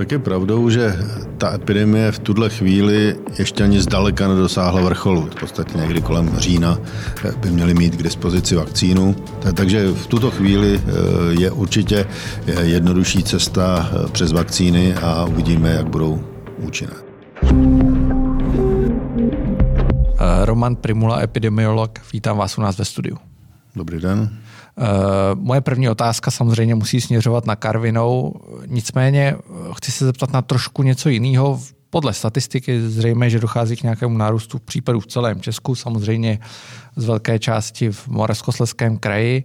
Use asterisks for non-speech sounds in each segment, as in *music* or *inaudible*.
Tak je pravdou, že ta epidemie v tuhle chvíli ještě ani zdaleka nedosáhla vrcholu. V podstatě někdy kolem října by měli mít k dispozici vakcínu. Takže v tuto chvíli eh, je určitě jednodušší cesta eh, přes vakcíny a uvidíme, jak budou účinné. Eh, Roman Primula, epidemiolog, vítám vás u nás ve studiu. Dobrý den. Uh, moje první otázka samozřejmě musí směřovat na Karvinou, nicméně eh, chci se zeptat na trošku něco jiného. Podle statistiky zřejmě, že dochází k nějakému nárůstu případů v celém Česku, samozřejmě z velké části v Moravskoslezském kraji,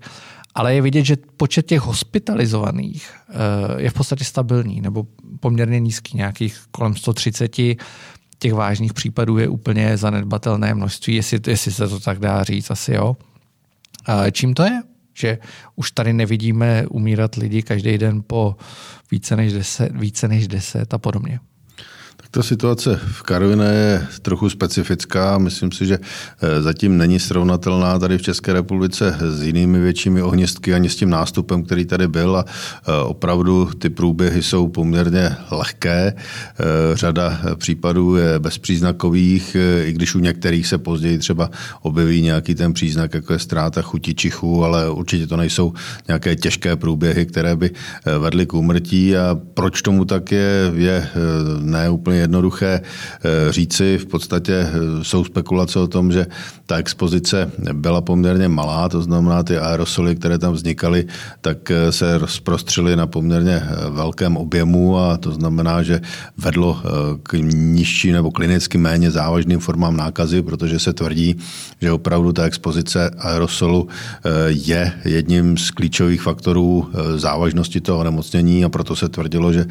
ale je vidět, že počet těch hospitalizovaných uh, je v podstatě stabilní nebo poměrně nízký, nějakých kolem 130 těch vážných případů je úplně zanedbatelné množství, jestli, jestli se to tak dá říct, asi jo. Čím to je? Že už tady nevidíme umírat lidi každý den po více než deset, více než deset a podobně. Ta situace v Karviné je trochu specifická. Myslím si, že eh, zatím není srovnatelná tady v České republice s jinými většími ohněstky ani s tím nástupem, který tady byl a eh, opravdu ty průběhy jsou poměrně lehké. Eh, řada případů je bezpříznakových, i když u některých se později třeba objeví nějaký ten příznak, jako je ztráta chuti čichu, ale určitě to nejsou nějaké těžké průběhy, které by vedly k úmrtí a proč tomu tak je, je ne úplně jednoduché eh, říci. V podstatě eh, jsou spekulace o tom, že ta expozice byla poměrně malá, to znamená ty aerosoly, které tam vznikaly, tak eh, se rozprostřely na poměrně velkém objemu a to znamená, že vedlo k nižší nebo klinicky méně závažným formám nákazy, protože se tvrdí, že opravdu ta expozice aerosolu je jedním z klíčových faktorů závažnosti toho onemocnění a proto se tvrdilo, že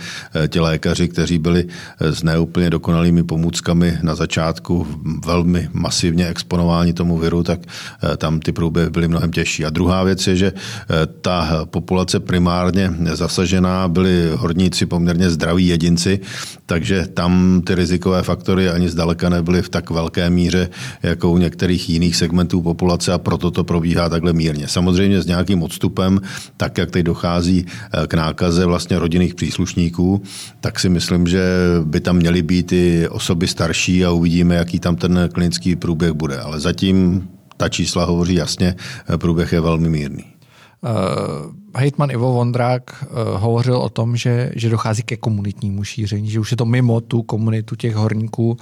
ti lékaři, kteří byli z úplně dokonalými pomůckami na začátku, velmi masivně exponováni tomu viru, tak eh, tam ty průběhy byly mnohem těžší. A druhá věc je, že eh, ta populace primárně zasažená byli horníci poměrně zdraví jedinci, takže tam ty rizikové faktory ani zdaleka nebyly v tak velké míře, jako u některých jiných segmentů populace a proto to probíhá takhle mírně. Samozřejmě s nějakým odstupem, tak jak teď dochází eh, k nákaze vlastně rodinných příslušníků, tak si myslím, že by tam měly být i osoby starší a uvidíme, jaký tam ten klinický průběh bude. Ale zatím ta čísla hovoří jasně, průběh je velmi mírný. Uh, hejtman Ivo Vondrák uh, hovořil o tom, že, že dochází ke komunitnímu šíření, že už je to mimo tu komunitu těch horníků.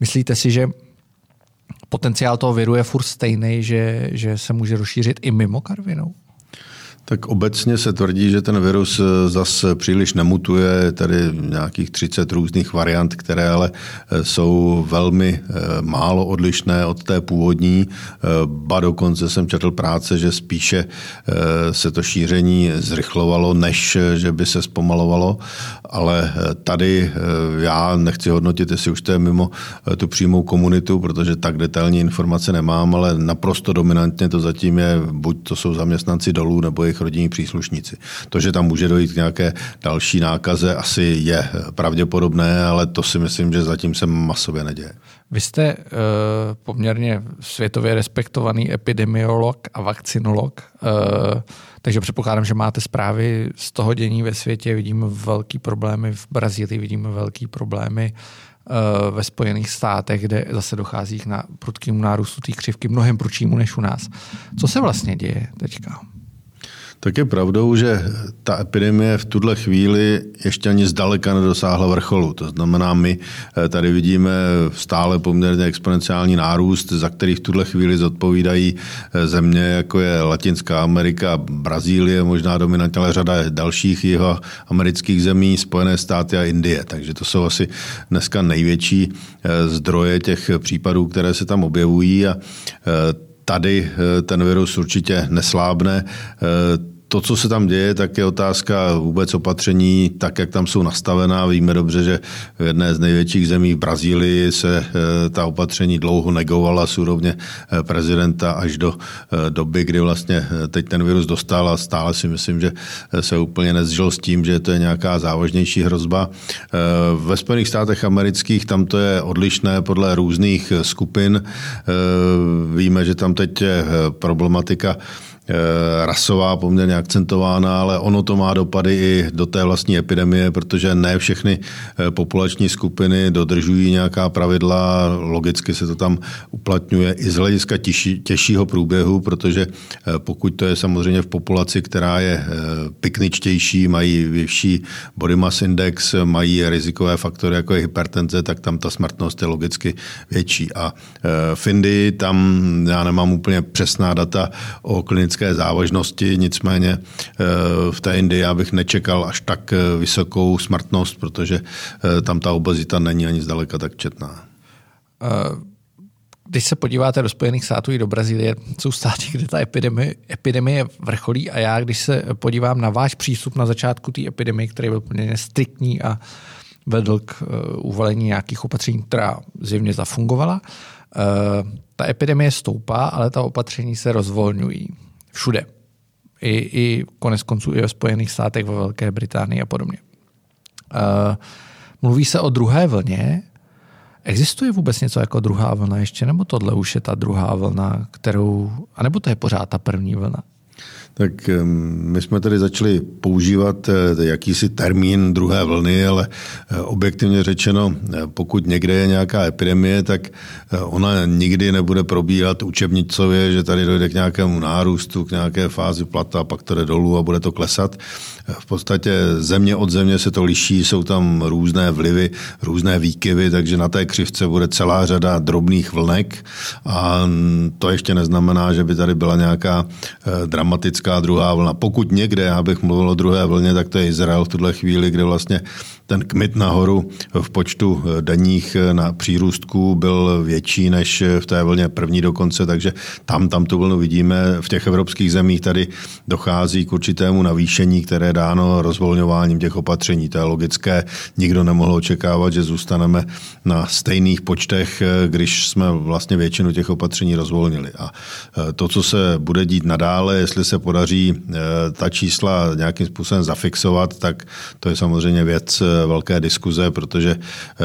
Myslíte si, že potenciál toho viru je furt stejný, že, že se může rozšířit i mimo Karvinou? Tak obecně se tvrdí, že ten virus eh, zase příliš nemutuje, tady nějakých 30 různých variant, které ale eh, jsou velmi eh, málo odlišné od té původní. Ba dokonce jsem četl práce, že spíše se to šíření zrychlovalo, než že by se zpomalovalo, ale tady já nechci hodnotit, jestli už to je mimo tu přímou komunitu, protože tak detailní informace nemám, ale naprosto dominantně to zatím je, buď to jsou zaměstnanci dolů, nebo jejich rodinní příslušníci. To, že tam může dojít k nějaké další nákaze, asi je pravděpodobné, ale to si myslím, že zatím se masově neděje. Vy jste uh, poměrně světově respektovaný epidemiolog a vakcinolog, uh, takže předpokládám, že máte zprávy z toho dění ve světě. Vidíme velký problémy v Brazílii, vidíme velký problémy uh, ve Spojených státech, kde zase dochází k prudkému nárůstu té křivky, mnohem prudšímu než u nás. Co se vlastně děje teďka? Tak je pravdou, že ta epidemie v tuhle chvíli ještě ani zdaleka nedosáhla vrcholu. To znamená, my eh, tady vidíme stále poměrně exponenciální nárůst, za který v tuhle chvíli zodpovídají eh, země, jako je Latinská Amerika, Brazílie, možná dominantně, ale řada dalších jeho amerických zemí, Spojené státy a Indie. Takže to jsou asi dneska největší eh, zdroje těch případů, které se tam objevují a tady ten virus určitě neslábne to, co se tam děje, tak je otázka vůbec opatření, tak jak tam jsou nastavená. Víme dobře, že v jedné z největších zemí v Brazílii se eh, ta opatření dlouho negovala z úrovně eh, prezidenta až do eh, doby, kdy vlastně teď ten virus dostal a stále si myslím, že se úplně nezžil s tím, že to je nějaká závažnější hrozba. Ve Spojených státech amerických tam to je odlišné podle různých skupin. Víme, že tam teď je problematika rasová poměrně akcentována, ale ono to má dopady i do té vlastní epidemie, protože ne všechny populační skupiny dodržují nějaká pravidla, logicky se to tam uplatňuje i z hlediska těžší, těžšího průběhu, protože pokud to je samozřejmě v populaci, která je pikničtější, mají vyšší body mass index, mají rizikové faktory, jako je hypertenze, tak tam ta smrtnost je logicky větší. A v Indii tam já nemám úplně přesná data o klinické závažnosti, nicméně eh, v té Indii já bych nečekal až tak eh, vysokou smrtnost, protože eh, tam ta obezita není ani zdaleka tak četná. Když se podíváte do Spojených států i do Brazílie, jsou státy, kde ta epidemie, epidemie vrcholí a já, když se podívám na váš přístup na začátku té epidemie, který byl poměrně striktní a vedl k uvalení nějakých opatření, která zjevně zafungovala, ta epidemie stoupá, ale ta opatření se rozvolňují. Všude. I, i konec konců i ve Spojených státech, ve Velké Británii a podobně. Uh, mluví se o druhé vlně. Existuje vůbec něco jako druhá vlna ještě, nebo tohle už je ta druhá vlna, kterou, anebo to je pořád ta první vlna? Tak my jsme tady začali používat eh, jakýsi termín druhé vlny, ale eh, objektivně řečeno, eh, pokud někde je nějaká epidemie, tak ona nikdy nebude probíhat učebnicově, že tady dojde k nějakému nárůstu, k nějaké fázi plata, pak to jde dolů a bude to klesat. V podstatě země od země se to liší, jsou tam různé vlivy, různé výkyvy, takže na té křivce bude celá řada drobných vlnek a to ještě neznamená, že by tady byla nějaká dramatická druhá vlna. Pokud někde, já bych mluvil o druhé vlně, tak to je Izrael v tuhle chvíli, kde vlastně ten kmit nahoru v počtu eh, denních eh, na přírůstků byl větší než eh, v té vlně první dokonce, takže tam, tam tu vlnu vidíme. V těch evropských zemích tady dochází k určitému navýšení, které dáno rozvolňováním těch opatření. To je logické. Nikdo nemohl očekávat, že zůstaneme na stejných počtech, když jsme vlastně většinu těch opatření rozvolnili. A to, co se bude dít nadále, jestli se podaří ta čísla nějakým způsobem zafixovat, tak to je samozřejmě věc velké diskuze, protože eh,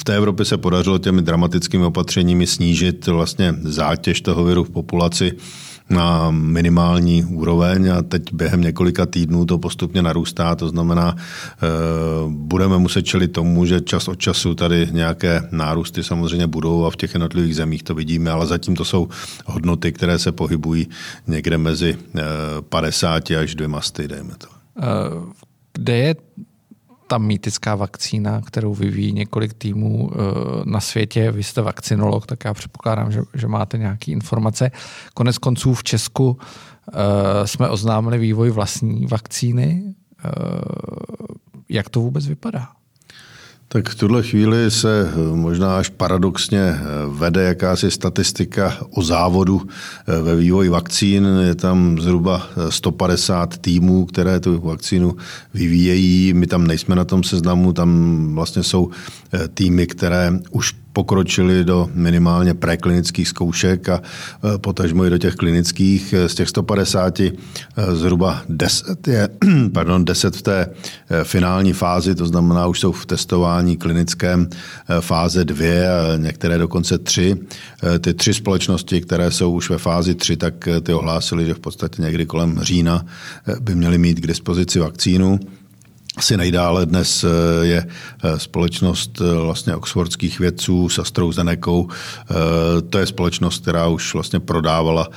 v té Evropě se podařilo těmi dramatickými opatřeními snížit vlastně zátěž toho viru v populaci na minimální úroveň a teď během několika týdnů to postupně narůstá, to znamená, eh, budeme muset čelit tomu, že čas od času tady nějaké nárůsty samozřejmě budou a v těch jednotlivých zemích to vidíme, ale zatím to jsou hodnoty, které se pohybují někde mezi 50 eh, až 200, dejme to. Kde je ta mýtická vakcína, kterou vyvíjí několik týmů eh, na světě. Vy jste vakcinolog, tak já předpokládám, že, že máte nějaké informace. Konec konců v Česku eh, jsme oznámili vývoj vlastní vakcíny. Eh, jak to vůbec vypadá? Tak v tuhle chvíli se eh, možná až paradoxně eh, vede jakási statistika o závodu eh, ve vývoji vakcín. Je tam zhruba 150 týmů, které tu vakcínu vyvíjejí. My tam nejsme na tom seznamu, tam vlastně jsou týmy, které už pokročili do minimálně preklinických zkoušek a e, potažmo i do těch klinických. Z těch 150 e, zhruba 10 je, *clears throat* pardon, 10 v té finální fázi, to znamená, už jsou v testování klinickém fáze 2 a některé dokonce 3. Ty tři společnosti, které jsou už ve fázi 3, tak ty ohlásili, že v podstatě někdy kolem října by měly mít k dispozici vakcínu. Asi nejdále dnes eh, je eh, společnost eh, vlastně oxfordských vědců s AstraZeneca. To je společnost, která už vlastně prodávala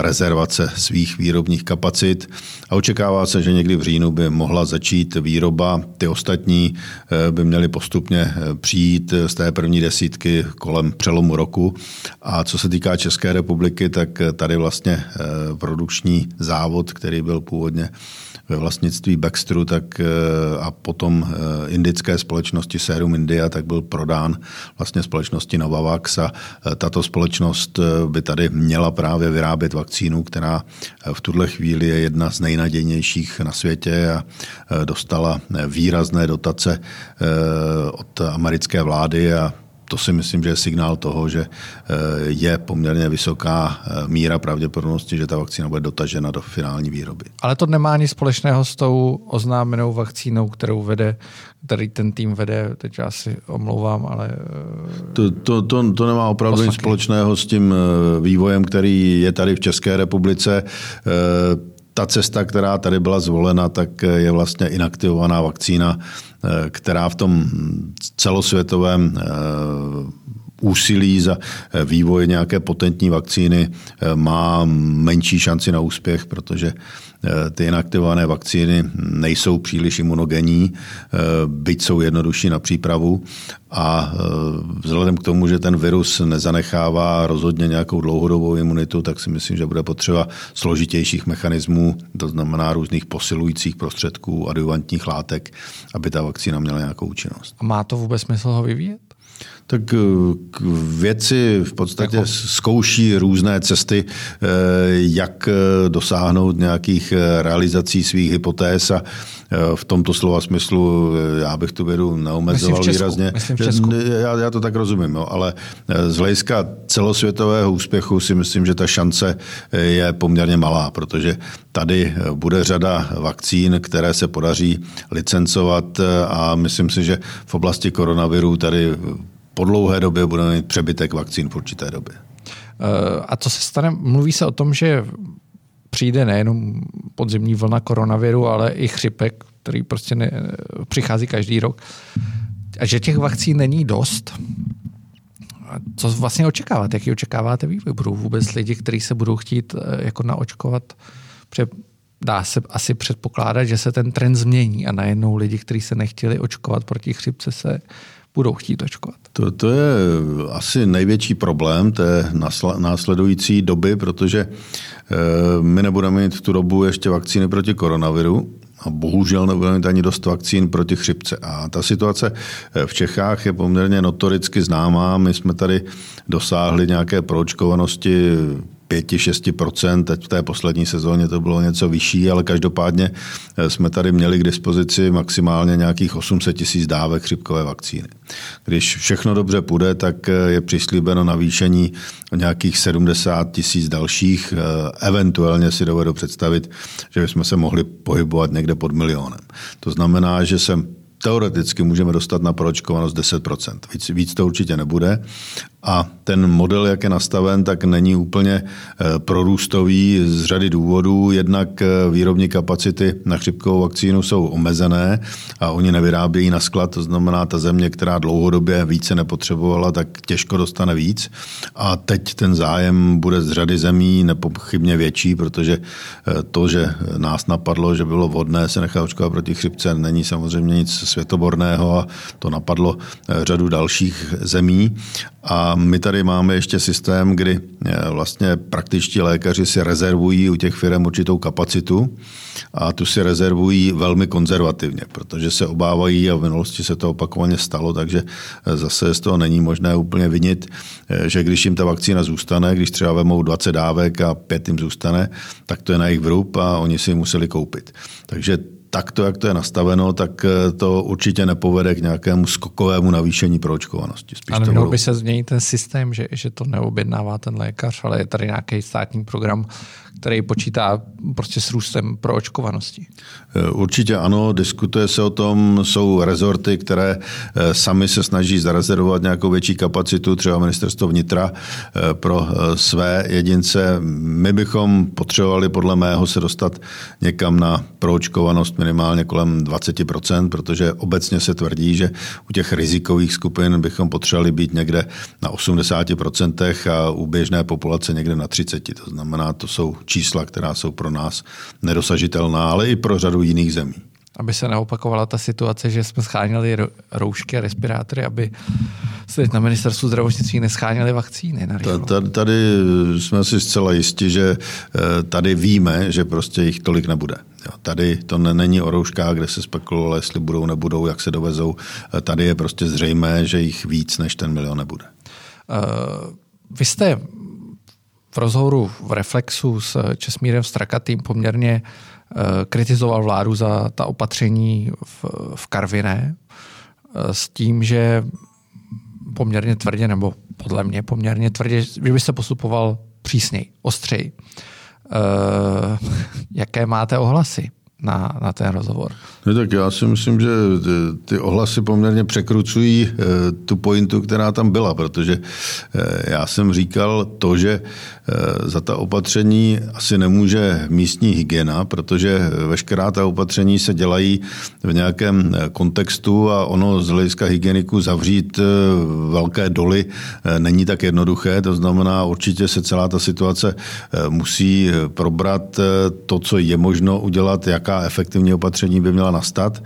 rezervace svých výrobních kapacit a očekává se, že někdy v říjnu by mohla začít výroba. Ty ostatní by měly postupně přijít z té první desítky kolem přelomu roku. A co se týká České republiky, tak tady vlastně produkční závod, který byl původně ve vlastnictví Baxteru tak, a potom eh, indické společnosti Serum India, tak byl prodán vlastně společnosti Novavax a eh, tato společnost by tady měla právě vyrábět vakcínu, která v tuhle chvíli je jedna z nejnadějnějších na světě a dostala výrazné dotace od americké vlády a to si myslím, že je signál toho, že je poměrně vysoká míra pravděpodobnosti, že ta vakcína bude dotažena do finální výroby. Ale to nemá nic společného s tou oznámenou vakcínou, kterou vede, který ten tým vede, teď já si omlouvám, ale... To, to, to, to nemá opravdu nic společného s tím vývojem, který je tady v České republice ta cesta, která tady byla zvolena, tak je vlastně inaktivovaná vakcína, eh, která v tom celosvětovém eh, úsilí za eh, vývoj nějaké potentní vakcíny má menší šanci na úspěch, protože Eh, ty inaktivované vakcíny nejsou příliš imunogenní, eh, byť jsou jednodušší na přípravu a eh, vzhledem k tomu, že ten virus nezanechává rozhodně nějakou dlouhodobou imunitu, tak si myslím, že bude potřeba složitějších mechanismů, to znamená různých posilujících prostředků, adjuvantních látek, aby ta vakcína měla nějakou účinnost. A má to vůbec smysl ho vyvíjet? Tak věci v podstatě jako? zkouší různé cesty, eh, jak eh, dosáhnout nějakých eh, realizací svých hypotéz a v tomto slova smyslu já bych tu vědu neomezoval myslím výrazně. Myslím. Já, já to tak rozumím, jo, ale z hlediska celosvětového úspěchu si myslím, že ta šance je poměrně malá, protože tady bude řada vakcín, které se podaří licencovat a myslím si, že v oblasti koronaviru tady po dlouhé době budeme mít přebytek vakcín v určité době. Eh, a co se stane? Mluví se o tom, že přijde nejenom podzimní vlna koronaviru, ale i chřipek, který prostě ne, přichází každý rok. A že těch vakcín není dost. Co vlastně očekáváte? Jaký očekáváte vývoj? Budou vůbec lidi, kteří se budou chtít eh, jako naočkovat? Protože dá se asi předpokládat, že se ten trend změní a najednou lidi, kteří se nechtěli očkovat proti chřipce, se budou chtít očkovat. To, to je asi největší problém té následující doby, protože eh, my nebudeme mít v tu dobu ještě vakcíny proti koronaviru, a bohužel nebudeme mít ani dost vakcín proti chřipce. A ta situace eh, v Čechách je poměrně notoricky známá. My jsme tady dosáhli nějaké proočkovanosti 5-6%, teď v té poslední sezóně to bylo něco vyšší, ale každopádně eh, jsme tady měli k dispozici maximálně nějakých 800 tisíc dávek chřipkové vakcíny. Když všechno dobře půjde, tak eh, je přislíbeno navýšení nějakých 70 tisíc dalších. Eh, eventuálně si dovedu představit, že bychom se mohli pohybovat někde pod milionem. To znamená, že se teoreticky můžeme dostat na proočkovanost 10%. Víc, víc to určitě nebude, a ten model, jak je nastaven, tak není úplně eh, prorůstový z řady důvodů. Jednak eh, výrobní kapacity na chřipkovou vakcínu jsou omezené a oni nevyrábějí na sklad, to znamená ta země, která dlouhodobě více nepotřebovala, tak těžko dostane víc. A teď ten zájem bude z řady zemí nepochybně větší, protože eh, to, že nás napadlo, že bylo vhodné se nechat očkovat proti chřipce, není samozřejmě nic světoborného a to napadlo řadu dalších zemí. A my tady máme ještě systém, kdy eh, vlastně praktičtí lékaři si rezervují u těch firm určitou kapacitu a tu si rezervují velmi konzervativně, protože se obávají a v minulosti se to opakovaně stalo, takže eh, zase z toho není možné úplně vinit, eh, že když jim ta vakcína zůstane, když třeba vemou 20 dávek a pět jim zůstane, tak to je na jejich vrub a oni si ji museli koupit. Takže takto, jak to je nastaveno, tak eh, to určitě nepovede k nějakému skokovému navýšení proočkovanosti. Spíš ale měl by se změnit ten systém, že, že to neobjednává ten lékař, ale je tady nějaký státní program, který počítá prostě s růstem proočkovanosti. Eh, určitě ano, diskutuje se o tom, jsou rezorty, které eh, sami se snaží zarezervovat nějakou větší kapacitu, třeba ministerstvo vnitra pro své jedince. My bychom potřebovali podle mého se dostat někam na proočkovanost minimálně kolem 20%, protože obecně se tvrdí, že u těch rizikových skupin bychom potřebovali být někde na 80% a u běžné populace někde na 30%. To znamená, to jsou čísla, která jsou pro nás nedosažitelná, ale i pro řadu jiných zemí aby se neopakovala ta situace, že jsme scháněli roušky a respirátory, aby se na ministerstvu zdravotnictví nescháněli vakcíny. Tady jsme si zcela jistí, že eh, tady víme, že prostě jich tolik nebude. Tady to není o rouškách, kde se spekulovalo, jestli budou, nebudou, jak se dovezou. Eh, tady je prostě zřejmé, že jich víc než ten milion nebude. Uh, vy jste v rozhovoru v Reflexu s Česmírem Strakatým poměrně Eh, kritizoval vládu za ta opatření v, v Karviné eh, s tím, že poměrně tvrdě, nebo podle mě poměrně tvrdě, že by se postupoval přísněji, ostřeji. Uh, *laughs* jaké máte ohlasy? Na, na ten rozhovor. No tak já si myslím, že ty, ohlasy poměrně překrucují e, tu pointu, která tam byla, protože e, já jsem říkal to, že e, za ta opatření asi nemůže místní hygiena, protože veškerá ta opatření se dělají v nějakém kontextu a ono z hlediska hygieniku zavřít velké doly není tak jednoduché, to znamená určitě se celá ta situace musí probrat to, co je možno udělat, jaká jaká efektivní opatření by měla nastat.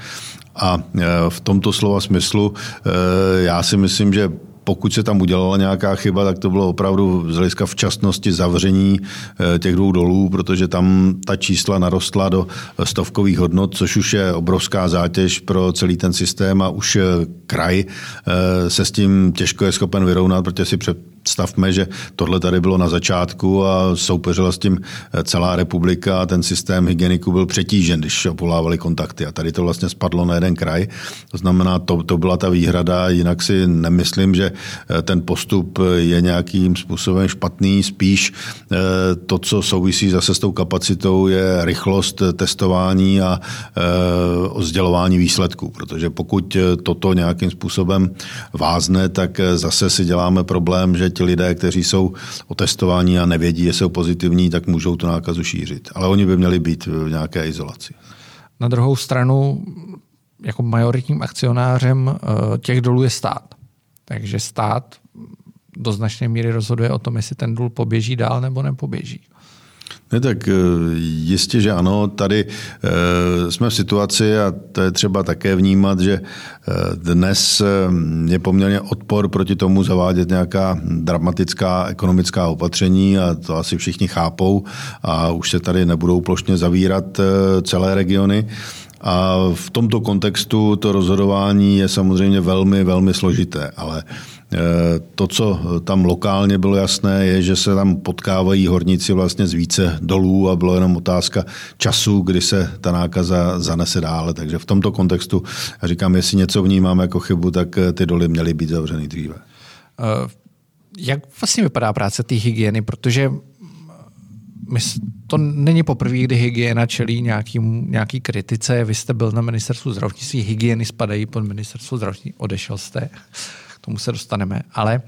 A e, v tomto slova smyslu e, já si myslím, že pokud se tam udělala nějaká chyba, tak to bylo opravdu z hlediska včasnosti zavření e, těch dvou dolů, protože tam ta čísla narostla do stovkových hodnot, což už je obrovská zátěž pro celý ten systém a už kraj se s tím těžko je schopen vyrovnat, protože si před představme, že tohle tady bylo na začátku a soupeřila s tím celá republika a ten systém hygieniku byl přetížen, když opolávali kontakty. A tady to vlastně spadlo na jeden kraj. To znamená, to, to byla ta výhrada, jinak si nemyslím, že eh, ten postup je nějakým způsobem špatný, spíš eh, to, co souvisí zase s tou kapacitou, je rychlost testování a eh, sdělování výsledků, protože pokud toto nějakým způsobem vázne, tak zase si děláme problém, že ti lidé, kteří jsou otestováni a nevědí, že jsou pozitivní, tak můžou tu nákazu šířit. Ale oni by měli být v nějaké izolaci. Na druhou stranu, jako majoritním akcionářem eh, těch dolů je stát. Takže stát do značné míry rozhoduje o tom, jestli ten důl poběží dál nebo nepoběží. Ne, tak eh, jistě, že ano. Tady e, jsme v situaci, a to je třeba také vnímat, že e, dnes je poměrně odpor proti tomu zavádět nějaká dramatická ekonomická opatření a to asi všichni chápou a už se tady nebudou plošně zavírat celé regiony. A v tomto kontextu to rozhodování je samozřejmě velmi, velmi složité, ale Eh, to, co tam lokálně bylo jasné, je, že se tam potkávají horníci vlastně z více dolů a bylo jenom otázka času, kdy se ta nákaza zanese dále. Takže v tomto kontextu, říkám, jestli něco vnímám jako chybu, tak eh, ty doly měly být zavřeny dříve. Uh, jak vlastně vypadá práce té hygieny? Protože my, to není poprvé, kdy hygiena čelí nějaký, nějaký kritice. Vy jste byl na ministerstvu zdravotnictví, hygieny spadají pod ministerstvo zdravotnictví, odešel jste tomu se dostaneme, ale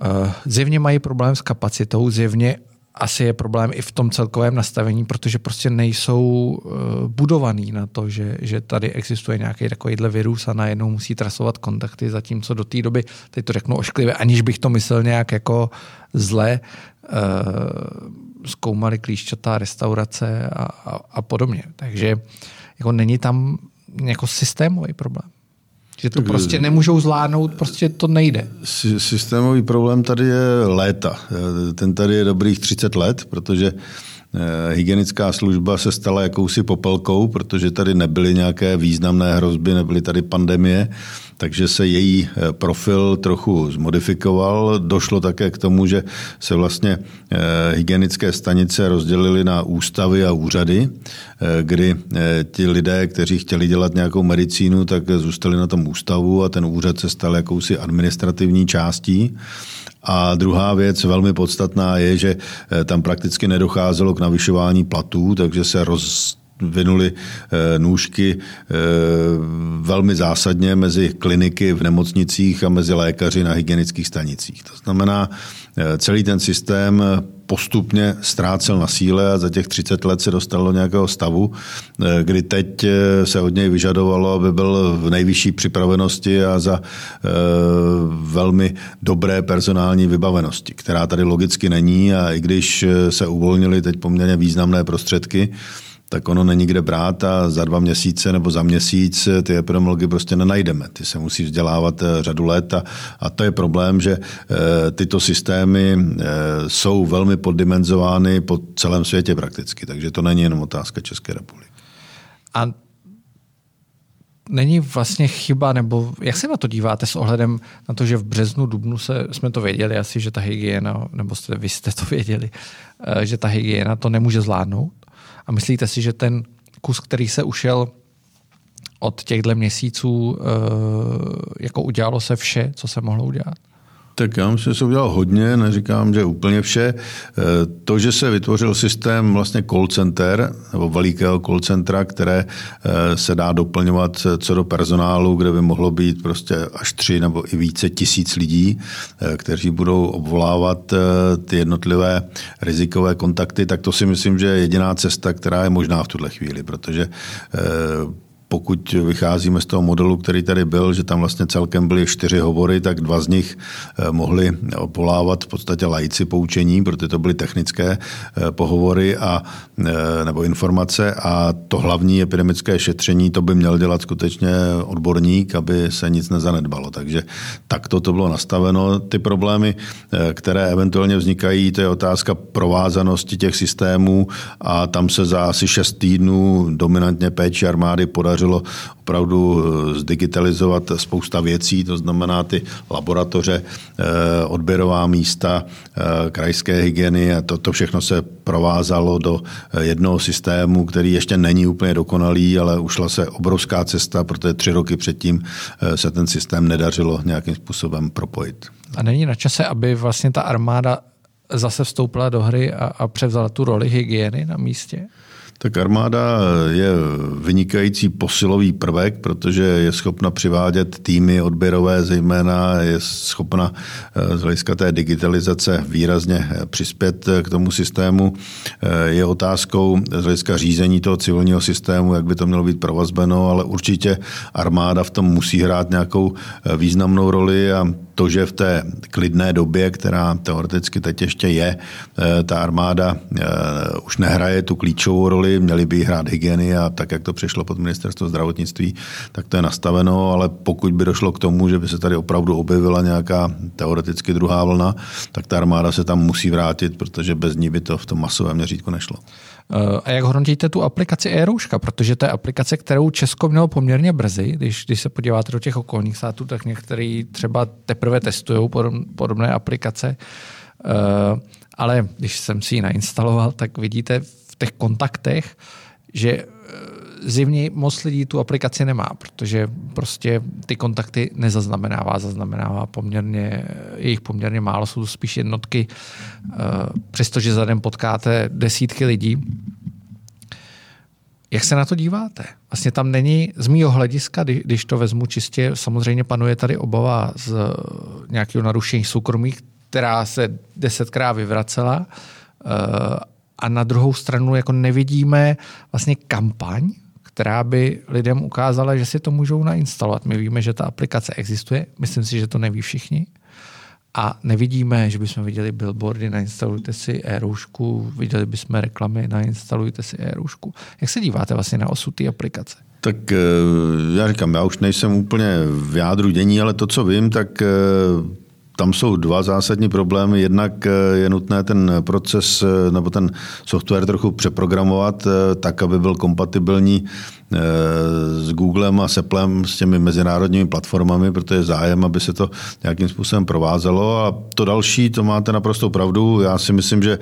uh, zjevně mají problém s kapacitou, zjevně asi je problém i v tom celkovém nastavení, protože prostě nejsou uh, budovaný na to, že, že tady existuje nějaký takovýhle virus a najednou musí trasovat kontakty, zatímco do té doby, teď to řeknu ošklivě, aniž bych to myslel nějak jako zle, uh, zkoumali klíšťatá restaurace a, a, a podobně. Takže jako není tam jako systémový problém. Že to prostě nemůžou zvládnout, prostě to nejde. Systémový problém tady je léta. Ten tady je dobrých 30 let, protože eh, hygienická služba se stala jakousi popelkou, protože tady nebyly nějaké významné hrozby, nebyly tady pandemie takže se její eh, profil trochu zmodifikoval. Došlo také k tomu, že se vlastně eh, hygienické stanice rozdělily na ústavy a úřady, eh, kdy ti lidé, kteří chtěli dělat nějakou medicínu, tak zůstali na tom ústavu a ten úřad se stal jakousi administrativní částí. A druhá věc, velmi podstatná, je, že tam prakticky nedocházelo k navyšování platů, takže se roz, vynuli eh, nůžky eh, velmi zásadně mezi kliniky v nemocnicích a mezi lékaři na hygienických stanicích. To znamená, eh, celý ten systém postupně ztrácel na síle a za těch 30 let se dostal do nějakého stavu, kdy teď se od něj vyžadovalo, aby byl v nejvyšší připravenosti a za velmi dobré personální vybavenosti, která tady logicky není a i když se uvolnily teď poměrně významné prostředky, tak ono není kde brát a za dva měsíce nebo za měsíc ty epidemiology prostě nenajdeme. Ty se musí vzdělávat eh, řadu let a, a to je problém, že e, tyto systémy e, jsou velmi poddimenzovány po celém světě prakticky, takže to není jenom otázka České republiky. A není vlastně chyba, nebo jak se na to díváte s ohledem na to, že v březnu, dubnu se, jsme to věděli asi, že ta hygiena, nebo jste, vy jste to *laughs* věděli, že ta hygiena to nemůže zvládnout? A myslíte si, že ten kus, který se ušel od těchto měsíců jako udělalo se vše, co se mohlo udělat? Tak já myslím, že se udělal hodně, neříkám, že úplně vše. E, to, že se vytvořil systém vlastně call center, nebo velikého call centra, které e, se dá doplňovat co do personálu, kde by mohlo být prostě až tři nebo i více tisíc lidí, kteří budou obvolávat ty jednotlivé rizikové kontakty, tak to si myslím, že je jediná cesta, která je možná v tuhle chvíli, protože pokud vycházíme z toho modelu, který tady byl, že tam vlastně celkem byly čtyři hovory, tak dva z nich eh, mohli polávat v podstatě lajci poučení, protože to byly technické eh, pohovory a, eh, nebo informace a to hlavní epidemické šetření, to by měl dělat skutečně odborník, aby se nic nezanedbalo. Takže takto to bylo nastaveno. Ty problémy, které eventuálně vznikají, to je otázka provázanosti těch systémů a tam se za asi šest týdnů dominantně péči armády podařilo podařilo opravdu eh, zdigitalizovat spousta věcí, to znamená ty laboratoře, eh, odběrová místa, eh, krajské hygieny a to, to všechno se provázalo do jednoho systému, který ještě není úplně dokonalý, ale ušla se obrovská cesta, protože tři roky předtím se ten systém nedařilo nějakým způsobem propojit. A není na čase, aby vlastně ta armáda zase vstoupila do hry a, a převzala tu roli hygieny na místě? Tak armáda je vynikající posilový prvek, protože je schopna přivádět týmy odběrové, zejména je schopna eh, z hlediska té digitalizace výrazně eh, přispět eh, k tomu systému. Je otázkou z hlediska řízení toho civilního systému, jak by to mělo být provazbeno, ale určitě armáda v tom musí hrát nějakou významnou roli a to, že v té klidné době, která teoreticky teď ještě je, eh, ta armáda eh, už nehraje tu klíčovou roli, měli by hrát hygieny a tak, jak to přišlo pod ministerstvo zdravotnictví, tak to je nastaveno, ale pokud by došlo k tomu, že by se tady opravdu objevila nějaká teoreticky druhá vlna, tak ta armáda se tam musí vrátit, protože bez ní by to v tom masovém měřítku nešlo. Eh, a jak hodnotíte tu aplikaci e-rouška? Protože to je aplikace, kterou Česko mělo poměrně brzy. Když, když se podíváte do těch okolních států, tak některý třeba teprve testují podobné aplikace. Eh, ale když jsem si ji nainstaloval, tak vidíte v těch kontaktech, že zimní moc lidí tu aplikaci nemá, protože prostě ty kontakty nezaznamenává, zaznamenává poměrně, jejich poměrně málo, jsou spíš jednotky, eh, přestože za den potkáte desítky lidí. Jak se na to díváte? Vlastně tam není z mýho hlediska, když to vezmu čistě, samozřejmě panuje tady obava z nějakého narušení soukromí, která se desetkrát vyvracela eh, a na druhou stranu jako nevidíme vlastně kampaň, která by lidem ukázala, že si to můžou nainstalovat. My víme, že ta aplikace existuje, myslím si, že to neví všichni. A nevidíme, že bychom viděli billboardy, nainstalujte si e-roušku, viděli bychom reklamy, nainstalujte si e-roušku. Jak se díváte vlastně na osud té aplikace? Tak eh, já říkám, já už nejsem úplně v jádru dění, ale to, co vím, tak eh, tam jsou dva zásadní problémy. Jednak eh, je nutné ten proces nebo ten software trochu přeprogramovat tak, aby byl kompatibilní s Googlem a s Applem, s těmi mezinárodními platformami, protože je zájem, aby se to nějakým způsobem provázelo. A to další, to máte naprosto pravdu. Já si myslím, že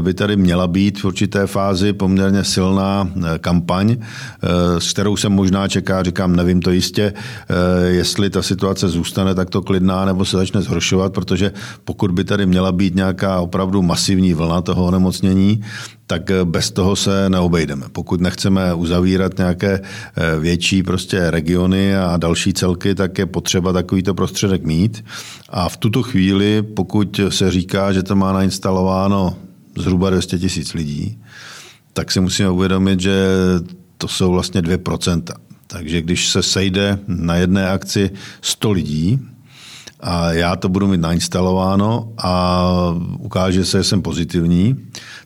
by tady měla být v určité fázi poměrně silná eh, kampaň, eh, s kterou se možná čeká, říkám, nevím to jistě, eh, jestli ta situace zůstane takto klidná nebo se začne zhoršovat, protože pokud by tady měla být nějaká opravdu masivní vlna toho onemocnění, tak eh, bez toho se neobejdeme. Pokud nechceme uzavírat nějaké eh, větší prostě regiony a další celky, tak je potřeba takovýto prostředek mít. A v tuto chvíli, pokud se říká, že to má nainstalováno zhruba 200 tisíc lidí, tak si musíme uvědomit, že to jsou vlastně 2%. Takže když se sejde na jedné akci 100 lidí, a já to budu mít nainstalováno a ukáže se, že jsem pozitivní,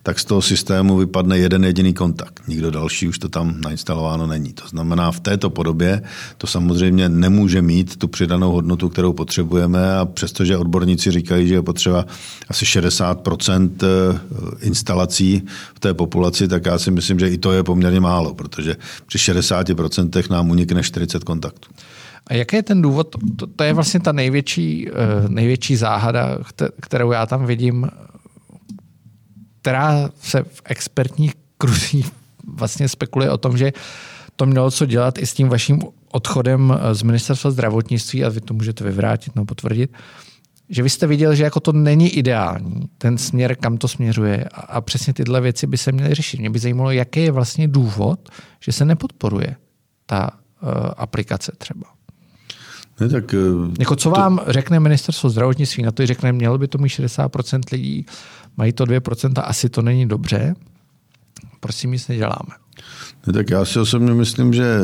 tak z toho systému vypadne jeden jediný kontakt. Nikdo další už to tam nainstalováno není. To znamená, v této podobě to samozřejmě nemůže mít tu přidanou hodnotu, kterou potřebujeme a přestože odborníci říkají, že je potřeba asi 60 eh, instalací v té populaci, tak já si myslím, že i to je poměrně málo, protože při 60% nám unikne 40 kontaktů. A jaký je ten důvod? To, to je vlastně ta největší, uh, největší záhada, kterou já tam vidím, která se v expertních *laughs* kruzích vlastně spekuluje o tom, že to mělo co dělat i s tím vaším odchodem z ministerstva zdravotnictví, a vy to můžete vyvrátit nebo potvrdit, že vy jste viděl, že jako to není ideální, ten směr, kam to směřuje a, a přesně tyhle věci by se měly řešit. Mě by zajímalo, jaký je vlastně důvod, že se nepodporuje ta uh, aplikace třeba. Ne, tak, uh, jako co to... vám řekne ministerstvo zdravotnictví na to, řekne, mělo by to mít 60% lidí, mají to 2%, asi to není dobře, prosím, nic neděláme. Ne, tak já si osobně myslím, že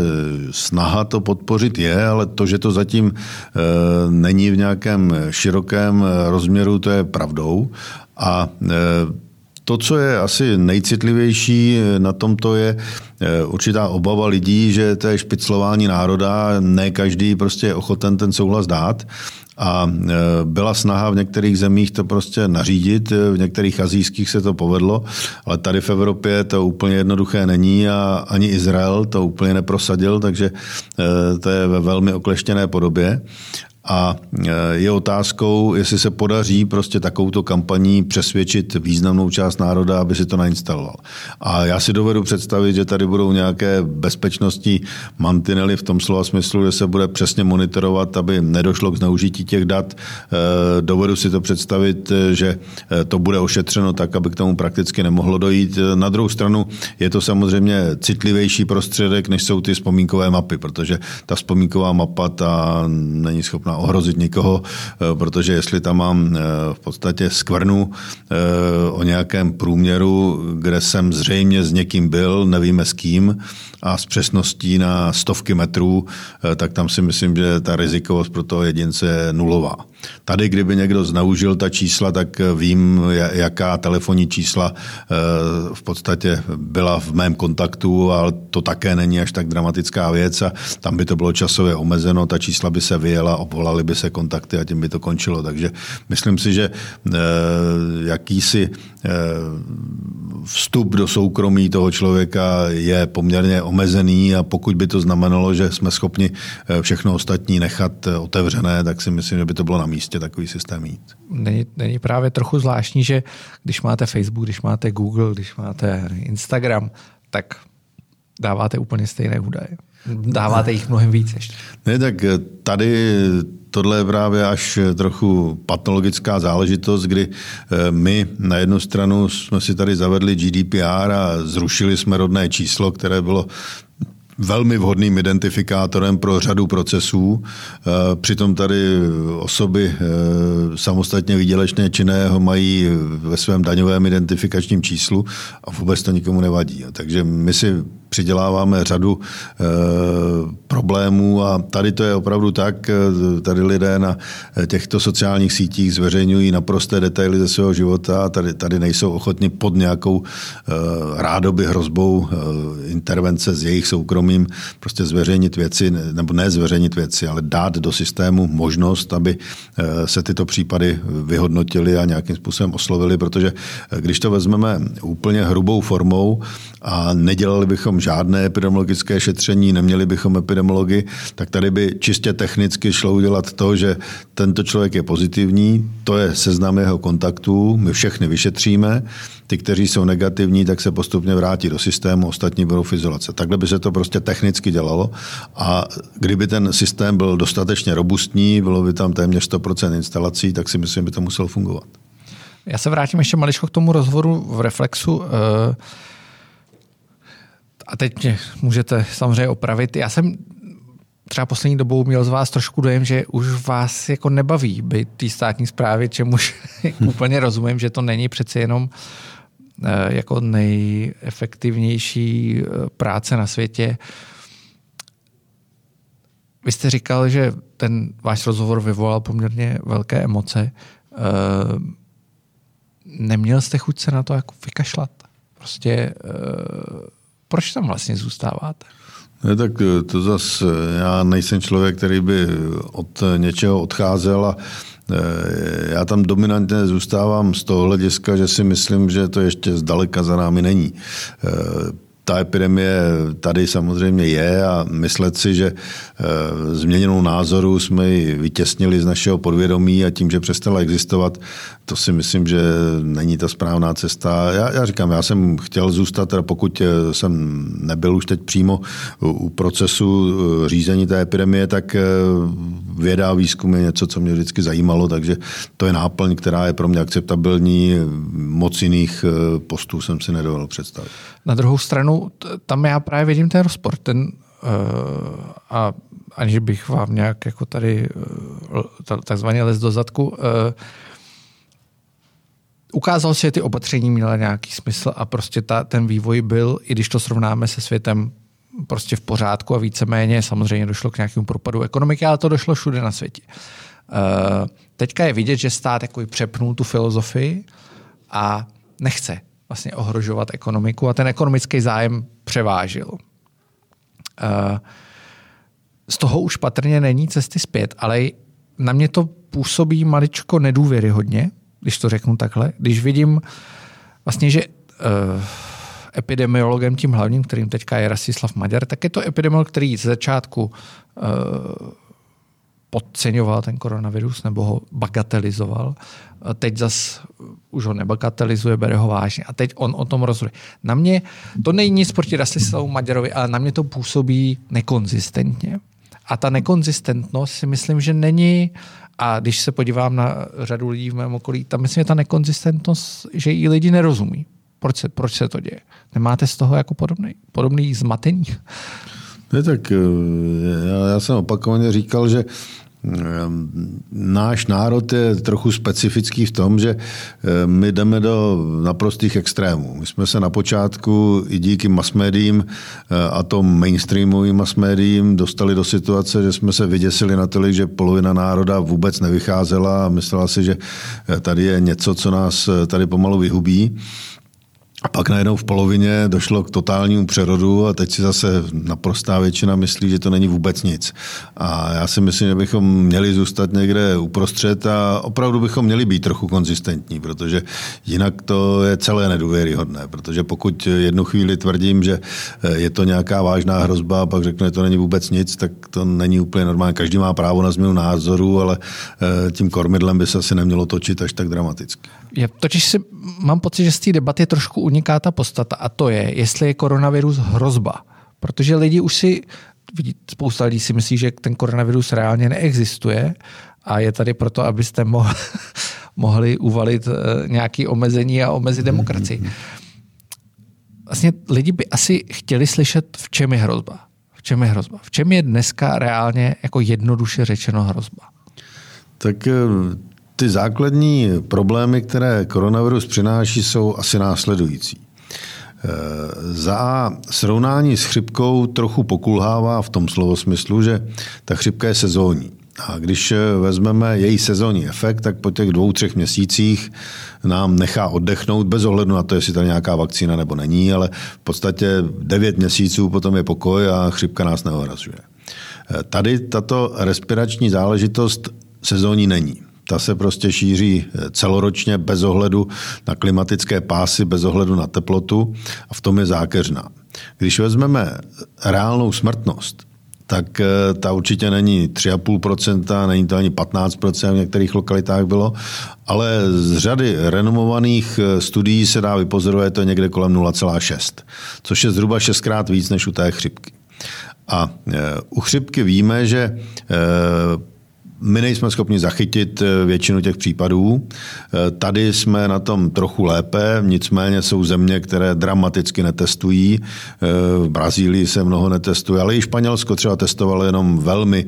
snaha to podpořit je, ale to, že to zatím e, není v nějakém širokém rozměru, to je pravdou. A e, to, co je asi nejcitlivější na tomto, je určitá obava lidí, že to je špiclování národa, ne každý prostě je ochoten ten souhlas dát. A e, byla snaha v některých zemích to prostě nařídit, v některých azijských se to povedlo, ale tady v Evropě to úplně jednoduché není a ani Izrael to úplně neprosadil, takže to je ve velmi okleštěné podobě. A e, je otázkou, jestli se podaří prostě takovouto kampaní přesvědčit významnou část národa, aby si to nainstaloval. A já si dovedu představit, že tady budou nějaké bezpečnostní mantinely v tom slova smyslu, že se bude přesně monitorovat, aby nedošlo k zneužití těch dat. E, dovedu si to představit, že e, to bude ošetřeno tak, aby k tomu prakticky nemohlo dojít. Na druhou stranu je to samozřejmě citlivější prostředek, než jsou ty vzpomínkové mapy, protože ta vzpomínková mapa ta není schopná schopna ohrozit nikoho, eh, protože jestli tam mám eh, v podstatě skvrnu eh, o nějakém průměru, kde jsem zřejmě s někým byl, nevíme s kým, a s přesností na stovky metrů, tak tam si myslím, že ta rizikovost pro toho jedince je nulová. Tady, kdyby někdo zneužil ta čísla, tak vím, jaká telefonní čísla v podstatě byla v mém kontaktu, ale to také není až tak dramatická věc a tam by to bylo časově omezeno, ta čísla by se vyjela, obvolaly by se kontakty a tím by to končilo. Takže myslím si, že jakýsi vstup do soukromí toho člověka je poměrně omezený a pokud by to znamenalo, že jsme schopni všechno ostatní nechat otevřené, tak si myslím, že by to bylo na místě takový systém mít. Není, není právě trochu zvláštní, že když máte Facebook, když máte Google, když máte Instagram, tak dáváte úplně stejné údaje. Dáváte jich mnohem víc ještě. Ne, tak tady tohle je právě až trochu patologická záležitost, kdy eh, my na jednu stranu jsme si tady zavedli GDPR a zrušili jsme rodné číslo, které bylo velmi vhodným identifikátorem pro řadu procesů. Eh, přitom tady osoby eh, samostatně výdělečné činného mají ve svém daňovém identifikačním číslu a vůbec to nikomu nevadí. Takže my si přiděláváme řadu e, problémů a tady to je opravdu tak, tady lidé na těchto sociálních sítích zveřejňují naprosté detaily ze svého života a tady, tady nejsou ochotni pod nějakou e, rádoby hrozbou e, intervence s jejich soukromím prostě zveřejnit věci, nebo ne zveřejnit věci, ale dát do systému možnost, aby se tyto případy vyhodnotily a nějakým způsobem oslovili, protože když to vezmeme úplně hrubou formou a nedělali bychom žádné epidemiologické šetření, neměli bychom epidemiologi, tak tady by čistě technicky šlo udělat to, že tento člověk je pozitivní, to je seznam jeho kontaktů, my všechny vyšetříme, ty, kteří jsou negativní, tak se postupně vrátí do systému, ostatní budou v izolace. Takhle by se to prostě technicky dělalo a kdyby ten systém byl dostatečně robustní, bylo by tam téměř 100% instalací, tak si myslím, by to muselo fungovat. Já se vrátím ještě maličko k tomu rozhovoru v Reflexu. Uh a teď mě můžete samozřejmě opravit. Já jsem třeba poslední dobou měl z vás trošku dojem, že už vás jako nebaví být té státní zprávy, čemuž *laughs* úplně rozumím, že to není přeci jenom eh, jako nejefektivnější eh, práce na světě. Vy jste říkal, že ten váš rozhovor vyvolal poměrně velké emoce. Eh, neměl jste chuť se na to jako vykašlat? Prostě proč tam vlastně zůstáváte? Ne, tak eh, to zase, eh, já nejsem člověk, který by od něčeho odcházel a eh, já tam dominantně zůstávám z toho hlediska, že si myslím, že to ještě zdaleka za námi není. Ta epidemie tady samozřejmě je a myslet si, že změněnou názoru jsme ji vytěsnili z našeho podvědomí a tím, že přestala existovat, to si myslím, že není ta správná cesta. Já, já říkám, já jsem chtěl zůstat, teda pokud jsem nebyl už teď přímo u procesu řízení té epidemie, tak věda a výzkum je něco, co mě vždycky zajímalo, takže to je náplň, která je pro mě akceptabilní. Moc jiných postů jsem si nedovolil představit. Na druhou stranu, tam já právě vidím ten rozpor. Ten, uh, a aniž bych vám nějak jako tady uh, takzvaně les do zadku, uh, ukázalo se, že ty opatření měla nějaký smysl a prostě ta, ten vývoj byl, i když to srovnáme se světem, prostě v pořádku a víceméně samozřejmě došlo k nějakému propadu ekonomiky, ale to došlo všude na světě. Uh, teďka je vidět, že stát jako přepnul tu filozofii a nechce vlastně ohrožovat ekonomiku a ten ekonomický zájem převážil. Uh, z toho už patrně není cesty zpět, ale na mě to působí maličko nedůvěryhodně, když to řeknu takhle. Když vidím vlastně, že uh, epidemiologem tím hlavním, kterým teďka je Rasislav Maďar, tak je to epidemiolog, který z začátku uh, podceňoval ten koronavirus nebo ho bagatelizoval. Teď zas už ho nebagatelizuje, bere ho vážně. A teď on o tom rozhoduje. Na mě, to není nic proti Rasislavu Maďarovi, ale na mě to působí nekonzistentně. A ta nekonzistentnost si myslím, že není, a když se podívám na řadu lidí v mém okolí, tam myslím, že ta nekonzistentnost, že i lidi nerozumí. Proč se, proč se to děje? Nemáte z toho jako podobný, podobný zmatení? Ne, tak eh, já, já jsem opakovaně říkal, že Ehm, náš národ je trochu specifický v tom, že ehm, my jdeme do naprostých extrémů. My jsme se na počátku i díky masmédiím eh, a tom mainstreamovým masmédiím dostali do situace, že jsme se vyděsili natolik, že polovina národa vůbec nevycházela a myslela si, že eh, tady je něco, co nás eh, tady pomalu vyhubí. A pak najednou v polovině došlo k totálnímu přerodu a teď si zase naprostá většina myslí, že to není vůbec nic. A já si myslím, že bychom měli zůstat někde uprostřed a opravdu bychom měli být trochu konzistentní, protože jinak to je celé nedůvěryhodné. Protože pokud jednu chvíli tvrdím, že je to nějaká vážná hrozba a pak řeknu, že to není vůbec nic, tak to není úplně normální. Každý má právo na změnu názoru, ale eh, tím kormidlem by se asi nemělo točit až tak dramaticky. Já totiž si mám pocit, že z té debaty trošku uniká ta podstata a to je, jestli je koronavirus hrozba. Protože lidi už si, spousta lidí si myslí, že ten koronavirus reálně neexistuje a je tady proto, abyste mohli, *laughs* mohli uvalit eh, nějaké omezení a omezit demokracii. Vlastně lidi by asi chtěli slyšet, v čem je hrozba. V čem je hrozba? V čem je dneska reálně jako jednoduše řečeno hrozba? Tak eh, ty základní problémy, které koronavirus přináší, jsou asi následující. E, za srovnání s chřipkou trochu pokulhává v tom slovosmyslu, že ta chřipka je sezónní. A když vezmeme její sezónní efekt, tak po těch dvou, třech měsících nám nechá oddechnout bez ohledu na to, jestli tam nějaká vakcína nebo není, ale v podstatě devět měsíců potom je pokoj a chřipka nás neohrazuje. E, tady tato respirační záležitost sezónní není. Ta se prostě šíří eh, celoročně bez ohledu na klimatické pásy, bez ohledu na teplotu a v tom je zákeřná. Když vezmeme reálnou smrtnost, tak eh, ta určitě není 3,5%, není to ani 15%, v některých lokalitách bylo, ale z řady renomovaných eh, studií se dá vypozorovat, je to někde kolem 0,6, což je zhruba šestkrát víc než u té chřipky. A u chřipky víme, že my nejsme schopni zachytit eh, většinu těch případů. Eh, tady jsme na tom trochu lépe, nicméně jsou země, které dramaticky netestují. Eh, v Brazílii se mnoho netestuje, ale i Španělsko třeba testovalo jenom velmi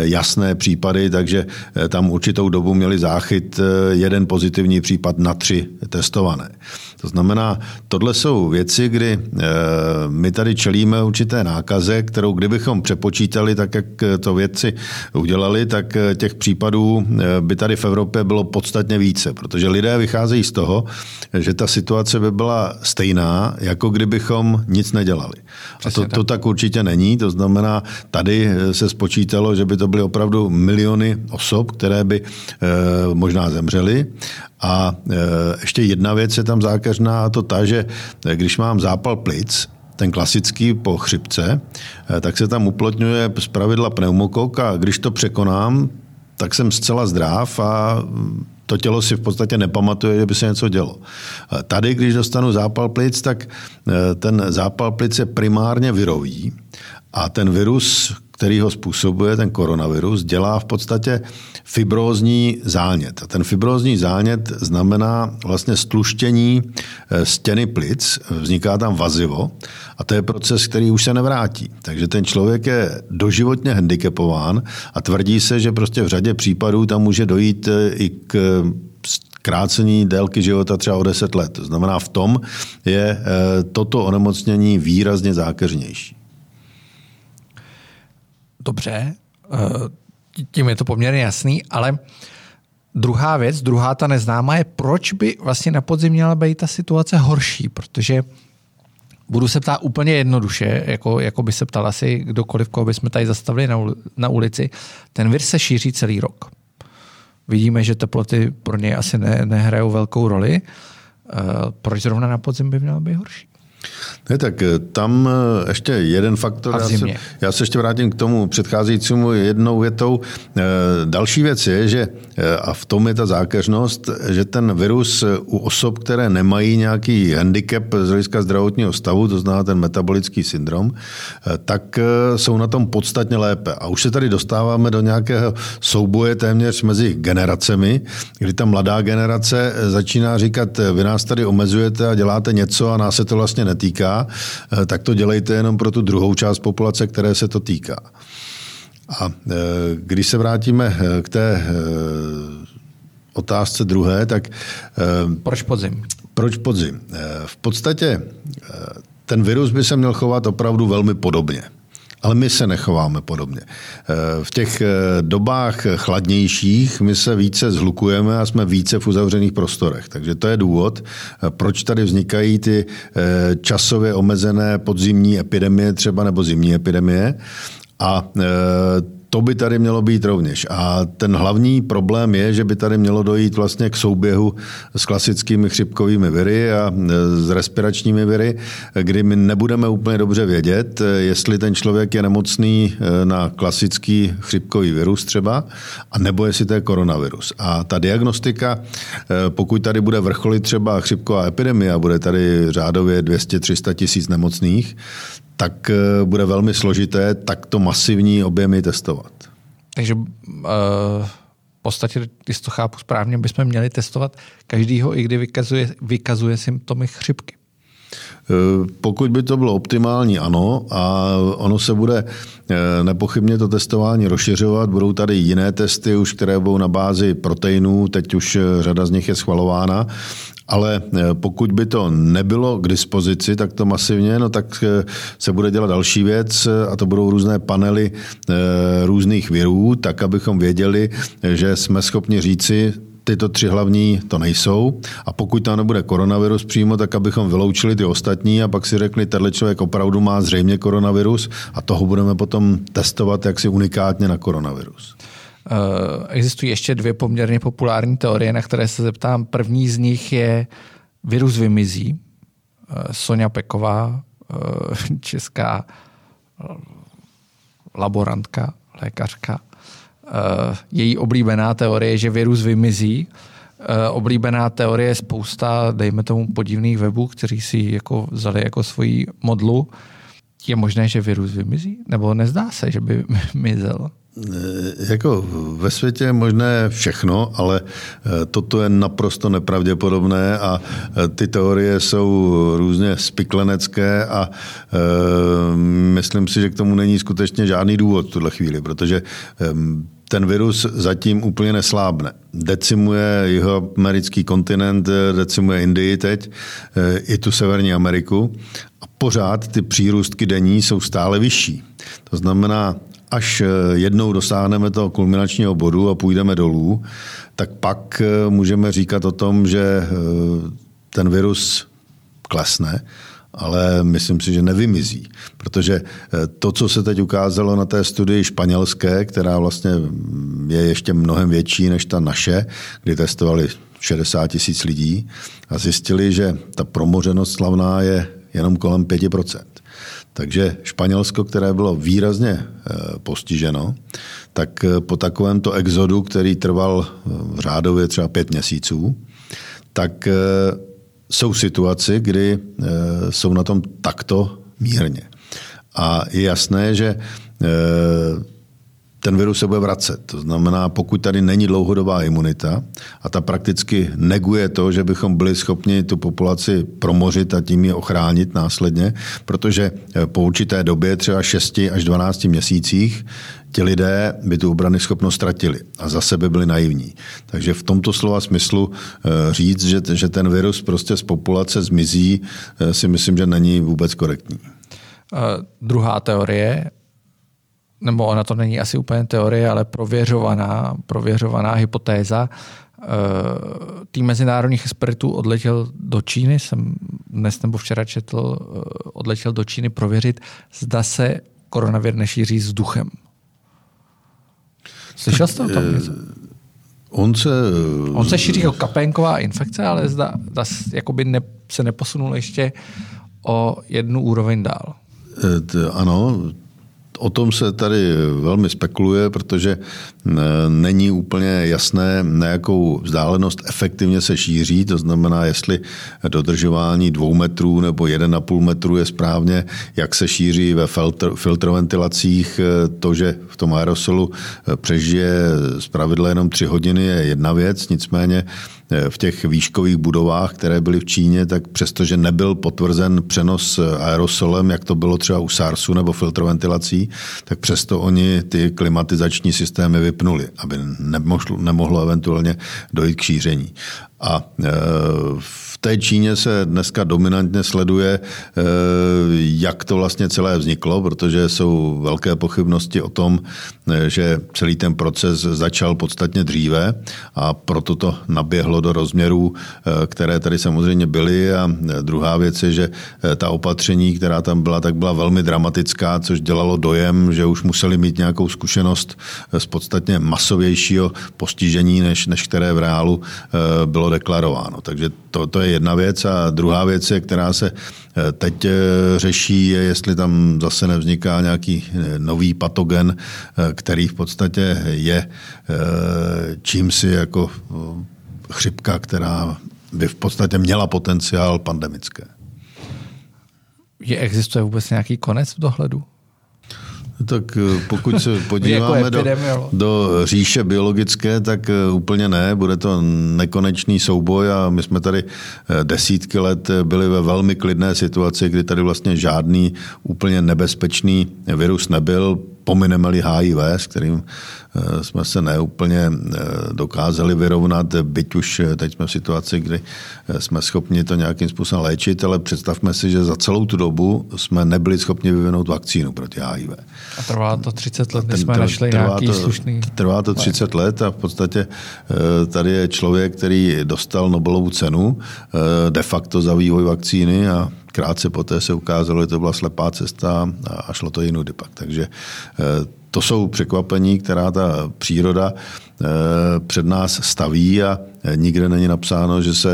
jasné případy, takže tam určitou dobu měli záchyt jeden pozitivní případ na tři testované. To znamená, tohle jsou věci, kdy my tady čelíme určité nákaze, kterou kdybychom přepočítali tak, jak to vědci udělali, tak těch případů eh, by tady v Evropě bylo podstatně více, protože lidé vycházejí z toho, že ta situace by byla stejná, jako kdybychom nic nedělali. A to, to tak určitě není, to znamená, tady eh, se spočítalo, že by to byly opravdu miliony osob, které by eh, možná zemřely. A ještě jedna věc je tam zákeřná, a to ta, že když mám zápal plic, ten klasický po chřipce, tak se tam uplatňuje z pravidla pneumokok a když to překonám, tak jsem zcela zdrav a to tělo si v podstatě nepamatuje, že by se něco dělo. Tady, když dostanu zápal plic, tak ten zápal plic je primárně virový a ten virus, který ho způsobuje, ten koronavirus, dělá v podstatě fibrózní zánět. A ten fibrózní zánět znamená vlastně stluštění eh, stěny plic, vzniká tam vazivo a to je proces, který už se nevrátí. Takže ten člověk je doživotně handicapován a tvrdí se, že prostě v řadě případů tam může dojít eh, i k krácení délky života třeba o 10 let. To znamená, v tom je eh, toto onemocnění výrazně zákeřnější. Dobře, tím je to poměrně jasný, ale druhá věc, druhá ta neznámá je, proč by vlastně na podzim měla být ta situace horší, protože budu se ptát úplně jednoduše, jako, jako by se ptal asi kdokoliv, koho bychom tady zastavili na, ulici. Ten vir se šíří celý rok. Vidíme, že teploty pro něj asi ne, nehrajou velkou roli. Uh, proč zrovna na podzim by měla být horší? Ne, tak eh, tam eh, ještě jeden faktor. Já se, já se ještě vrátím k tomu předcházejícímu jednou větou. Eh, další věc je, že a v tom je ta zákeřnost, že ten virus u osob, které nemají nějaký handicap z hlediska zdravotního stavu, to znamená ten metabolický syndrom, tak jsou na tom podstatně lépe. A už se tady dostáváme do nějakého souboje téměř mezi generacemi, kdy ta mladá generace začíná říkat, vy nás tady omezujete a děláte něco a nás se to vlastně netýká, eh, tak to dělejte jenom pro tu druhou část populace, které se to týká. A eh, když se vrátíme eh, k té otázce druhé, tak... Proč podzim? Proč podzim? V podstatě ten virus by se měl chovat opravdu velmi podobně. Ale my se nechováme podobně. Eh, v těch eh, dobách chladnějších my se více zhlukujeme a jsme více v uzavřených prostorech. Takže to je důvod, eh, proč tady vznikají ty časově omezené podzimní epidemie třeba nebo zimní epidemie. A to by tady mělo být rovněž. A ten hlavní problém je, že by tady mělo dojít vlastně k souběhu s klasickými chřipkovými viry a e, s respiračními viry, kdy my nebudeme úplně dobře vědět, e, jestli ten člověk je nemocný e, na klasický chřipkový virus třeba, a nebo jestli to je koronavirus. A ta diagnostika, pokud tady bude vrcholit třeba chřipková epidemie a bude tady řádově 200-300 tisíc nemocných, tak eh, bude velmi složité takto masivní objemy testovat. Takže uh, v podstatě, když to chápu správně, bychom měli testovat každýho, i kdy vykazuje, vykazuje symptomy chřipky. Eh, pokud by to bylo optimální, ano, a ono se bude nepochybně to testování rozšiřovat. Budou tady jiné testy, už které budou na bázi proteinů, teď už řada z nich je schvalována ale eh, pokud by to nebylo k dispozici takto masivně, no tak eh, se bude dělat další věc eh, a to budou různé panely různých virů, tak abychom věděli, že jsme schopni říci, tyto tři hlavní to nejsou. A pokud tam nebude koronavirus přímo, tak abychom vyloučili ty ostatní a pak si řekli, tenhle člověk opravdu má zřejmě koronavirus a toho budeme potom testovat jaksi unikátně na koronavirus. Eh, existují ještě dvě poměrně populární teorie, na které se zeptám. První z nich je virus vymizí. Eh, Sonja Peková, eh, česká laborantka, lékařka. Její oblíbená teorie je, že virus vymizí. Oblíbená teorie je spousta, dejme tomu, podivných webů, kteří si jako vzali jako svoji modlu. Je možné, že virus vymizí? Nebo nezdá se, že by *laughs* mizel? Eh, jako ve světě je možné všechno, ale eh, toto je naprosto nepravděpodobné a eh, ty teorie jsou různě spiklenecké a myslím si, že k tomu není skutečně žádný důvod v tuhle chvíli, protože ten virus zatím úplně neslábne. Decimuje jeho americký kontinent, decimuje Indii teď, i tu Severní Ameriku a pořád ty přírůstky denní jsou stále vyšší. To znamená, až eh, jednou dosáhneme toho kulminačního bodu a půjdeme dolů, tak pak eh, můžeme říkat o tom, že eh, ten virus klesne, ale myslím si, že nevymizí. Protože to, co se teď ukázalo na té studii španělské, která vlastně je ještě mnohem větší než ta naše, kdy testovali 60 tisíc lidí a zjistili, že ta promořenost slavná je jenom kolem 5%. Takže Španělsko, které bylo výrazně postiženo, tak po takovémto exodu, který trval řádově třeba pět měsíců, tak jsou situace, kdy jsou na tom takto mírně. A je jasné, že ten virus se bude vracet. To znamená, pokud tady není dlouhodobá imunita a ta prakticky neguje to, že bychom byli schopni tu populaci promořit a tím je ochránit následně, protože eh, po určité době, třeba 6 až 12 měsících, ti lidé by tu obrany schopnost ztratili a za sebe byli naivní. Takže v tomto slova smyslu eh, říct, že, že ten virus prostě z populace zmizí, eh, si myslím, že není vůbec korektní. Uh, druhá teorie nebo ona to není asi úplně teorie, ale prověřovaná, prověřovaná hypotéza. Eh, tým mezinárodních expertů odletěl do Číny, jsem dnes nebo včera četl, eh, odletěl do Číny prověřit, zda se koronavir nešíří vzduchem. Slyšel jste o tom něco? On se... On se šíří jako kapénková infekce, ale zda, zda jakoby ne, se neposunul ještě o jednu úroveň dál. Eh, ano, O tom se tady velmi spekuluje, protože není úplně jasné, na jakou vzdálenost efektivně se šíří. To znamená, jestli dodržování dvou metrů nebo jeden a půl metru je správně, jak se šíří ve filtr, filtroventilacích. E, to, že v tom aerosolu e, přežije z pravidla jenom tři hodiny, je jedna věc. Nicméně v těch výškových budovách, které byly v Číně, tak přestože nebyl potvrzen přenos eh, aerosolem, jak to bylo třeba u SARSu nebo filtroventilací, tak přesto oni ty klimatizační systémy vypnuli, aby nemohlo, nemohlo eventuálně dojít k šíření. A e, v té Číně se dneska dominantně sleduje, e, jak to vlastně celé vzniklo, protože jsou velké pochybnosti o tom, e, že celý ten proces začal podstatně dříve a proto to naběhlo do rozměrů, které tady samozřejmě byly. A druhá věc je, že ta opatření, která tam byla, tak byla velmi dramatická, což dělalo dojem, že už museli mít nějakou zkušenost z podstatně masovějšího postižení, než, než které v reálu bylo deklarováno. Takže to, to je jedna věc. A druhá věc, je, která se eh, teď eh, řeší, je, jestli tam zase nevzniká nějaký eh, nový patogen, který v podstatě je čím si jako chřipka, která by v podstatě měla potenciál pandemické. Je, existuje vůbec nějaký konec v dohledu? Tak eh, pokud se *laughs* podíváme jako do, do říše biologické, tak eh, úplně ne. Bude to nekonečný souboj a my jsme tady eh, desítky let byli ve velmi klidné situaci, kdy tady vlastně žádný úplně nebezpečný virus nebyl pomineme-li HIV, s kterým eh, jsme se neúplně eh, dokázali vyrovnat, byť už eh, teď jsme v situaci, kdy jsme schopni to nějakým způsobem léčit, ale představme si, že za celou tu dobu jsme nebyli schopni vyvinout vakcínu proti HIV. A trvá to 30 let, než jsme ten, našli trvá nějaký to, slušný... Trvá to 30 let a v podstatě tady je člověk, který dostal Nobelovu cenu de facto za vývoj vakcíny a krátce poté se ukázalo, že to byla slepá cesta a šlo to jinudy pak. Takže eh, to jsou překvapení, která ta příroda eh, před nás staví a eh, nikde není napsáno, že se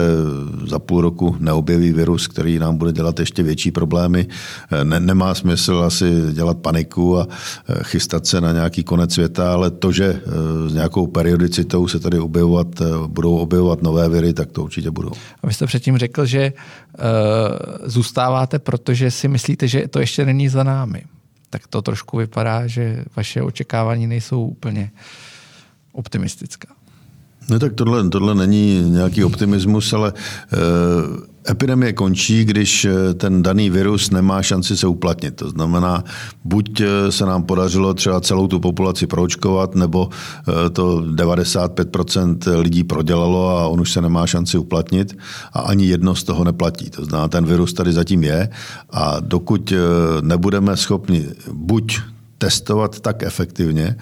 za půl roku neobjeví virus, který nám bude dělat ještě větší problémy. Ne, nemá smysl asi dělat paniku a chystat se na nějaký konec světa, ale to, že s nějakou periodicitou se tady objevovat, budou objevovat nové viry, tak to určitě budou. A vy jste předtím řekl, že zůstáváte, protože si myslíte, že to ještě není za námi tak to trošku vypadá, že vaše očekávání nejsou úplně optimistická. No tak tohle, tohle není nějaký optimismus, ale e, epidemie končí, když eh, ten daný virus nemá šanci se uplatnit. To znamená, buď eh, se nám podařilo třeba celou tu populaci proočkovat, nebo to 95% lidí prodělalo a on už se nemá šanci uplatnit a ani jedno z toho neplatí. To znamená, ten virus tady zatím je a dokud nebudeme schopni buď testovat tak efektivně,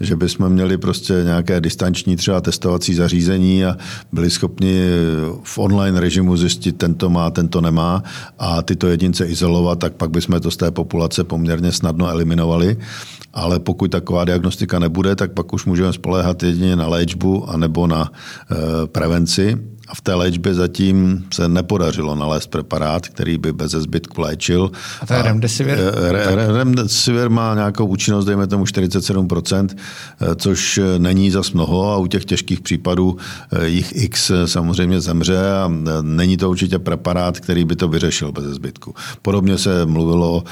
že bychom měli prostě nějaké distanční třeba testovací zařízení a byli schopni v online režimu zjistit, tento má, tento nemá a tyto jedince izolovat, tak pak bychom to z té populace poměrně snadno eliminovali. Ale pokud taková diagnostika nebude, tak pak už můžeme spoléhat jedině na léčbu anebo na prevenci. A v té léčbě zatím se nepodařilo nalézt preparát, který by bez zbytku léčil. A to je remdesivir? Re, remdesivir má nějakou účinnost, dejme tomu 47%, což není zas mnoho a u těch těžkých případů jich X samozřejmě zemře a není to určitě preparát, který by to vyřešil bez zbytku. Podobně se mluvilo o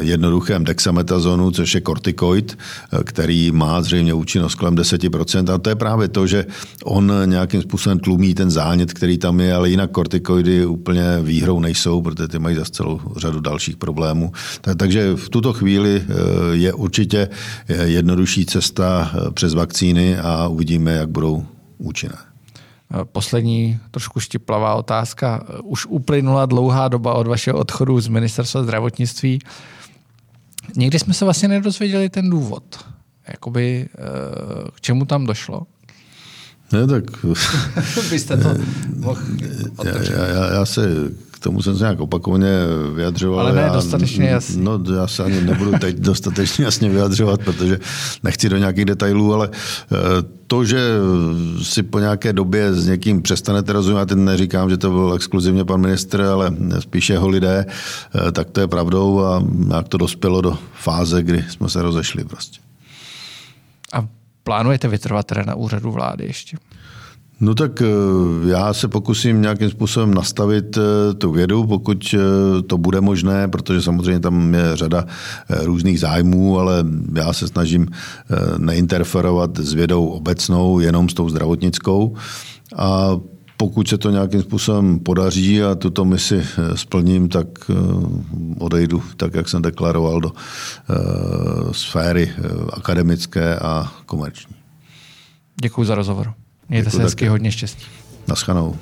jednoduchém dexametazonu, což je kortikoid, který má zřejmě účinnost kolem 10%. A to je právě to, že on nějakým způsobem tlumí ten zánět, který tam je, ale jinak kortikoidy úplně výhrou nejsou, protože ty mají za celou řadu dalších problémů. Takže v tuto chvíli je určitě jednodušší cesta přes vakcíny a uvidíme, jak budou účinné. Poslední trošku štiplavá otázka. Už uplynula dlouhá doba od vašeho odchodu z ministerstva zdravotnictví. Někdy jsme se vlastně nedozvěděli ten důvod. Jakoby, k čemu tam došlo? Ne, tak... *laughs* Byste to mohl já, já, já se k tomu jsem se nějak opakovaně vyjadřoval. Ale ne já, dostatečně jasně. No, já se ani nebudu teď *laughs* dostatečně jasně vyjadřovat, protože nechci do nějakých detailů, ale eh, to, že si po nějaké době s někým přestanete rozumět, já teď neříkám, že to byl exkluzivně pan ministr, ale spíše jeho lidé, eh, tak to je pravdou a jak to dospělo do fáze, kdy jsme se rozešli prostě. A plánujete vytrvat teda na úřadu vlády ještě? No tak eh, já se pokusím nějakým způsobem nastavit eh, tu vědu, pokud eh, to bude možné, protože samozřejmě tam je řada různých zájmů, ale já se snažím neinterferovat s vědou obecnou, jenom s tou zdravotnickou. A pokud se to nějakým způsobem podaří a tuto misi splním, tak odejdu, tak jak jsem deklaroval, do sféry akademické a komerční. Děkuji za rozhovor. Mějte se hezky, hodně štěstí. Naschanou.